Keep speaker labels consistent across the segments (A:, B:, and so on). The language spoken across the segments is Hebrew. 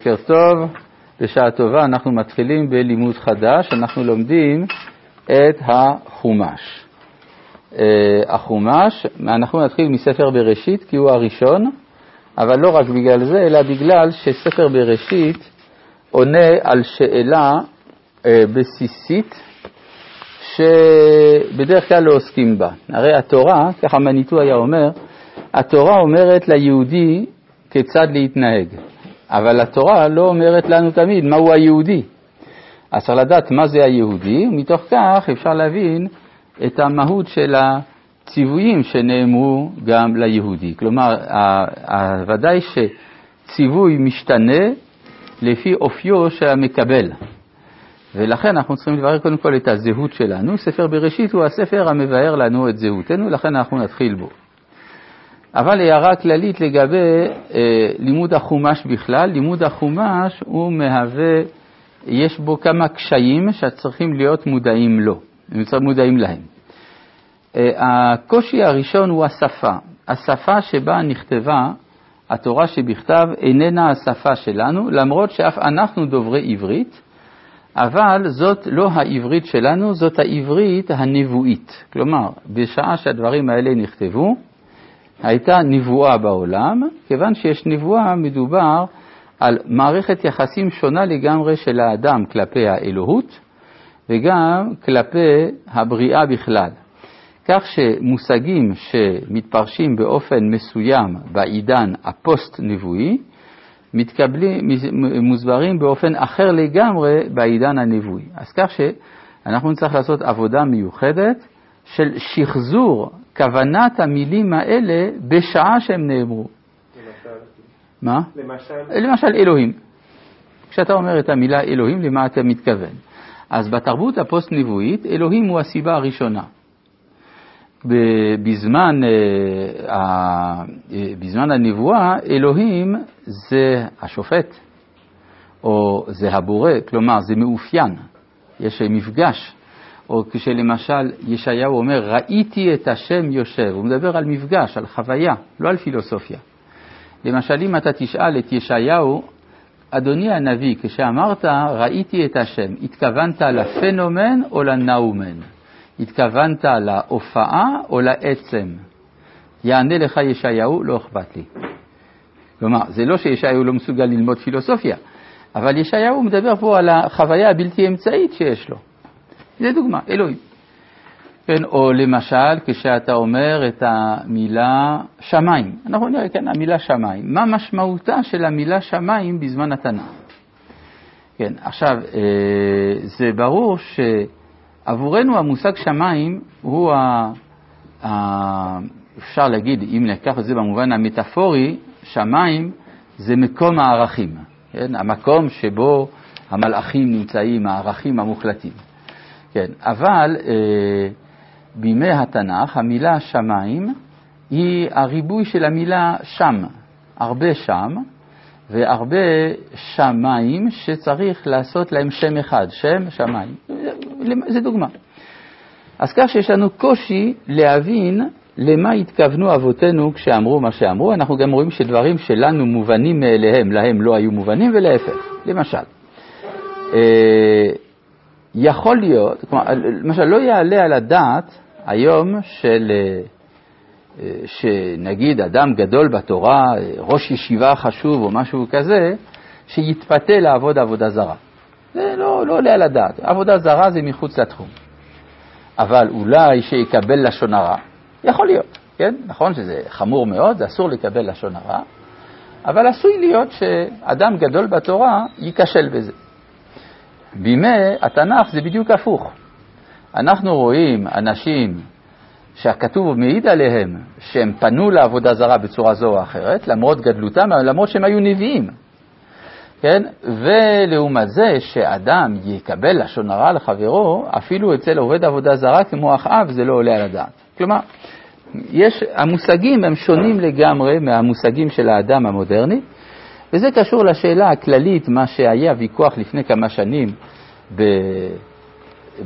A: בוקר טוב, בשעה טובה אנחנו מתחילים בלימוד חדש, אנחנו לומדים את החומש. Uh, החומש, אנחנו נתחיל מספר בראשית כי הוא הראשון, אבל לא רק בגלל זה, אלא בגלל שספר בראשית עונה על שאלה uh, בסיסית שבדרך כלל לא עוסקים בה. הרי התורה, ככה מניטו היה אומר, התורה אומרת ליהודי כיצד להתנהג. אבל התורה לא אומרת לנו תמיד מהו היהודי. אז צריך לדעת מה זה היהודי, ומתוך כך אפשר להבין את המהות של הציוויים שנאמרו גם ליהודי. כלומר, ודאי שציווי משתנה לפי אופיו של המקבל. ולכן אנחנו צריכים לברר קודם כל את הזהות שלנו. ספר בראשית הוא הספר המבאר לנו את זהותנו, לכן אנחנו נתחיל בו. אבל הערה כללית לגבי אה, לימוד החומש בכלל, לימוד החומש הוא מהווה, יש בו כמה קשיים שצריכים להיות מודעים לו, מודעים להם. אה, הקושי הראשון הוא השפה. השפה שבה נכתבה התורה שבכתב איננה השפה שלנו, למרות שאף אנחנו דוברי עברית, אבל זאת לא העברית שלנו, זאת העברית הנבואית. כלומר, בשעה שהדברים האלה נכתבו, הייתה נבואה בעולם, כיוון שיש נבואה מדובר על מערכת יחסים שונה לגמרי של האדם כלפי האלוהות וגם כלפי הבריאה בכלל. כך שמושגים שמתפרשים באופן מסוים בעידן הפוסט-נבואי, מוסברים באופן אחר לגמרי בעידן הנבואי. אז כך שאנחנו נצטרך לעשות עבודה מיוחדת של שחזור כוונת המילים האלה בשעה שהם נאמרו.
B: למשל?
A: מה?
B: למשל?
A: למשל אלוהים. כשאתה אומר את המילה אלוהים, למה אתה מתכוון? אז בתרבות הפוסט-נבואית, אלוהים הוא הסיבה הראשונה. בזמן, אה, אה, בזמן הנבואה, אלוהים זה השופט, או זה הבורא, כלומר זה מאופיין, יש מפגש או כשלמשל ישעיהו אומר, ראיתי את השם יושב, הוא מדבר על מפגש, על חוויה, לא על פילוסופיה. למשל, אם אתה תשאל את ישעיהו, אדוני הנביא, כשאמרת ראיתי את השם, התכוונת לפנומן או לנאומן? התכוונת להופעה או לעצם? יענה לך ישעיהו, לא אכפת לי. כלומר, זה לא שישעיהו לא מסוגל ללמוד פילוסופיה, אבל ישעיהו מדבר פה על החוויה הבלתי אמצעית שיש לו. זה דוגמה, אלוהים. כן, או למשל, כשאתה אומר את המילה שמיים. אנחנו נראה, כן, המילה שמיים. מה משמעותה של המילה שמיים בזמן התנ"ך? כן, עכשיו, אה, זה ברור שעבורנו המושג שמיים הוא, ה, ה, אפשר להגיד, אם ניקח את זה במובן המטאפורי, שמיים זה מקום הערכים, כן? המקום שבו המלאכים נמצאים, הערכים המוחלטים. כן, אבל אה, בימי התנ"ך המילה שמיים היא הריבוי של המילה שם, הרבה שם והרבה שמיים שצריך לעשות להם שם אחד, שם שמיים. זה דוגמה. אז כך שיש לנו קושי להבין למה התכוונו אבותינו כשאמרו מה שאמרו. אנחנו גם רואים שדברים שלנו מובנים מאליהם, להם לא היו מובנים ולהפך. למשל, אה, יכול להיות, כלומר, למשל, לא יעלה על הדעת היום של, אה, אה, שנגיד אדם גדול בתורה, אה, ראש ישיבה חשוב או משהו כזה, שיתפתה לעבוד עבודה זרה. זה לא, לא עולה על הדעת. עבודה זרה זה מחוץ לתחום. אבל אולי שיקבל לשון הרע, יכול להיות, כן? נכון שזה חמור מאוד, זה אסור לקבל לשון הרע, אבל עשוי להיות שאדם גדול בתורה ייכשל בזה. בימי התנ"ך זה בדיוק הפוך. אנחנו רואים אנשים שהכתוב מעיד עליהם שהם פנו לעבודה זרה בצורה זו או אחרת, למרות גדלותם, למרות שהם היו נביאים. כן? ולעומת זה שאדם יקבל לשון הרע לחברו, אפילו אצל עובד עבודה זרה כמו אחאב זה לא עולה על הדעת. כלומר, יש, המושגים הם שונים לגמרי מהמושגים של האדם המודרני, וזה קשור לשאלה הכללית, מה שהיה ויכוח לפני כמה שנים ב,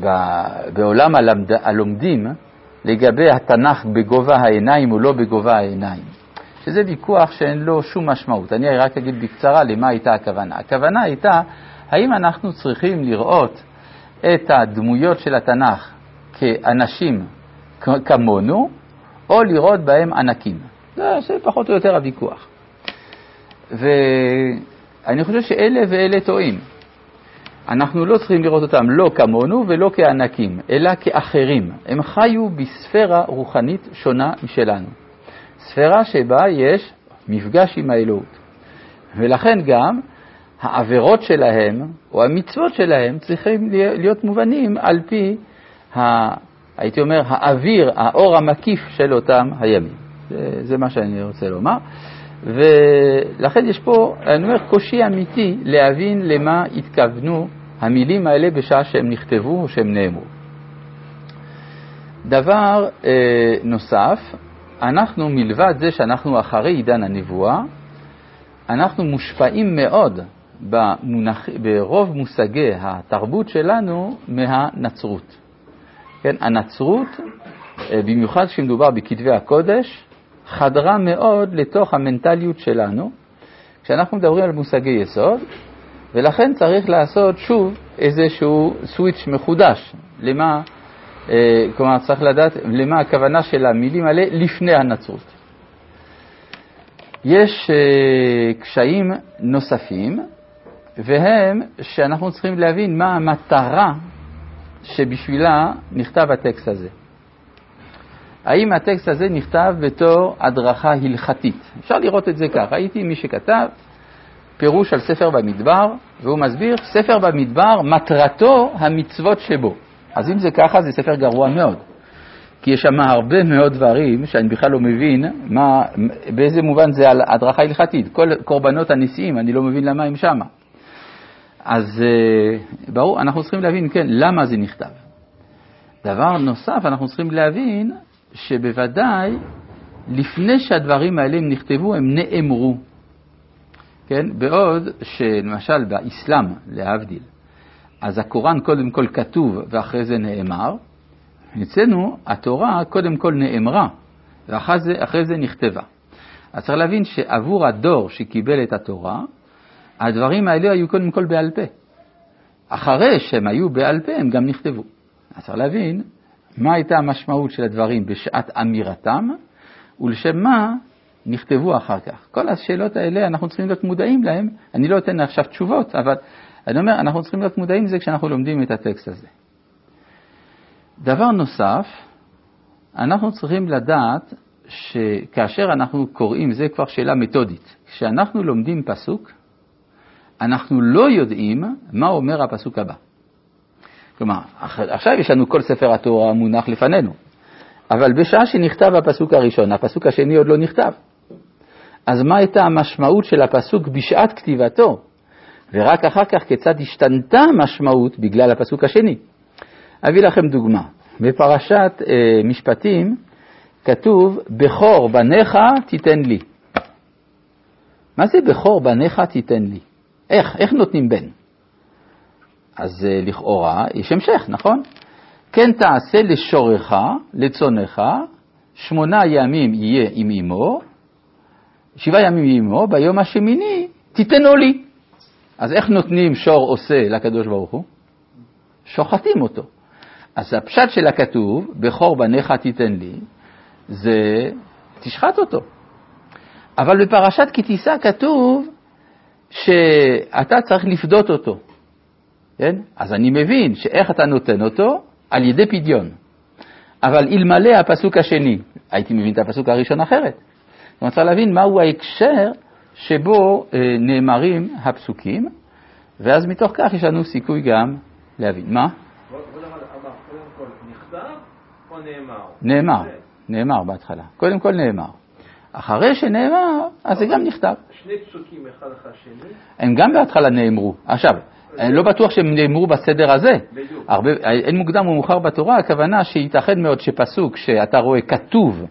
A: ב, בעולם הלמד, הלומדים לגבי התנ"ך בגובה העיניים או לא בגובה העיניים. שזה ויכוח שאין לו שום משמעות. אני רק אגיד בקצרה למה הייתה הכוונה. הכוונה הייתה, האם אנחנו צריכים לראות את הדמויות של התנ"ך כאנשים כמונו, או לראות בהם ענקים. זה, פחות או יותר הוויכוח. ואני חושב שאלה ואלה טועים. אנחנו לא צריכים לראות אותם לא כמונו ולא כענקים, אלא כאחרים. הם חיו בספירה רוחנית שונה משלנו. ספירה שבה יש מפגש עם האלוהות. ולכן גם העבירות שלהם, או המצוות שלהם, צריכים להיות מובנים על פי, ה, הייתי אומר, האוויר, האור המקיף של אותם הימים. זה, זה מה שאני רוצה לומר. ולכן יש פה, אני אומר, קושי אמיתי להבין למה התכוונו המילים האלה בשעה שהם נכתבו או שהם נאמרו. דבר אה, נוסף, אנחנו מלבד זה שאנחנו אחרי עידן הנבואה, אנחנו מושפעים מאוד במונח, ברוב מושגי התרבות שלנו מהנצרות. כן, הנצרות, אה, במיוחד כשמדובר בכתבי הקודש, חדרה מאוד לתוך המנטליות שלנו. כשאנחנו מדברים על מושגי יסוד, ולכן צריך לעשות שוב איזשהו סוויץ' מחודש. למה, אה, כלומר, צריך לדעת למה הכוונה של המילים האלה לפני הנצרות. יש אה, קשיים נוספים, והם שאנחנו צריכים להבין מה המטרה שבשבילה נכתב הטקסט הזה. האם הטקסט הזה נכתב בתור הדרכה הלכתית? אפשר לראות את זה כך. ראיתי מי שכתב פירוש על ספר במדבר, והוא מסביר, ספר במדבר, מטרתו המצוות שבו. אז אם זה ככה, זה ספר גרוע מאוד. כי יש שם הרבה מאוד דברים שאני בכלל לא מבין מה, באיזה מובן זה על הדרכה הלכתית. כל קורבנות הנשיאים, אני לא מבין למה הם שם. אז אה, ברור, אנחנו צריכים להבין, כן, למה זה נכתב. דבר נוסף, אנחנו צריכים להבין שבוודאי לפני שהדברים האלה נכתבו, הם נאמרו. כן? בעוד שלמשל באסלאם, להבדיל, אז הקוראן קודם כל כתוב ואחרי זה נאמר, אצלנו התורה קודם כל נאמרה ואחרי זה, זה נכתבה. אז צריך להבין שעבור הדור שקיבל את התורה, הדברים האלה היו קודם כל בעל פה. אחרי שהם היו בעל פה, הם גם נכתבו. אז צריך להבין מה הייתה המשמעות של הדברים בשעת אמירתם, ולשם מה נכתבו אחר כך. כל השאלות האלה, אנחנו צריכים להיות מודעים להן. אני לא אתן עכשיו תשובות, אבל אני אומר, אנחנו צריכים להיות מודעים לזה כשאנחנו לומדים את הטקסט הזה. דבר נוסף, אנחנו צריכים לדעת שכאשר אנחנו קוראים, זה כבר שאלה מתודית, כשאנחנו לומדים פסוק, אנחנו לא יודעים מה אומר הפסוק הבא. כלומר, עכשיו יש לנו כל ספר התורה מונח לפנינו, אבל בשעה שנכתב הפסוק הראשון, הפסוק השני עוד לא נכתב. אז מה הייתה המשמעות של הפסוק בשעת כתיבתו? ורק אחר כך כיצד השתנתה המשמעות בגלל הפסוק השני. אביא לכם דוגמה. בפרשת אה, משפטים כתוב, בכור בניך תיתן לי. מה זה בכור בניך תיתן לי? איך? איך נותנים בן? אז אה, לכאורה יש המשך, נכון? כן תעשה לשורך, לצונך, שמונה ימים יהיה עם אמו, שבעה ימים יהיה עמו, ביום השמיני תיתנו לי. אז איך נותנים שור עושה לקדוש ברוך הוא? שוחטים אותו. אז הפשט של הכתוב, בכור בניך תיתן לי, זה תשחט אותו. אבל בפרשת כי תישא כתוב שאתה צריך לפדות אותו. כן? אז אני מבין שאיך אתה נותן אותו? על ידי פדיון. אבל אלמלא הפסוק השני, הייתי מבין את הפסוק הראשון אחרת. אני רוצה להבין מהו ההקשר שבו אה, נאמרים הפסוקים, ואז מתוך כך יש לנו סיכוי גם להבין. מה? נאמר, נאמר בהתחלה. קודם כל נאמר. אחרי שנאמר, אז זה גם נכתב.
B: שני פסוקים אחד אחרי השני?
A: הם גם בהתחלה נאמרו. עכשיו, אני לא בטוח שהם נאמרו בסדר הזה. בדיוק. הרבה, אין מוקדם ומאוחר בתורה, הכוונה שייתכן מאוד שפסוק שאתה רואה כתוב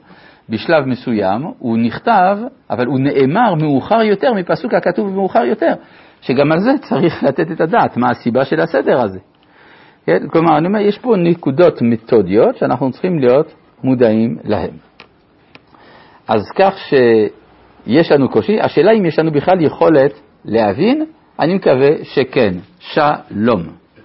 A: בשלב מסוים, הוא נכתב, אבל הוא נאמר מאוחר יותר מפסוק הכתוב מאוחר יותר, שגם על זה צריך לתת את הדעת, מה הסיבה של הסדר הזה. כן? כלומר, אני אומר, יש פה נקודות מתודיות שאנחנו צריכים להיות מודעים להן. אז כך יש לנו קושי, השאלה אם יש לנו בכלל יכולת להבין, אני מקווה שכן. שלום.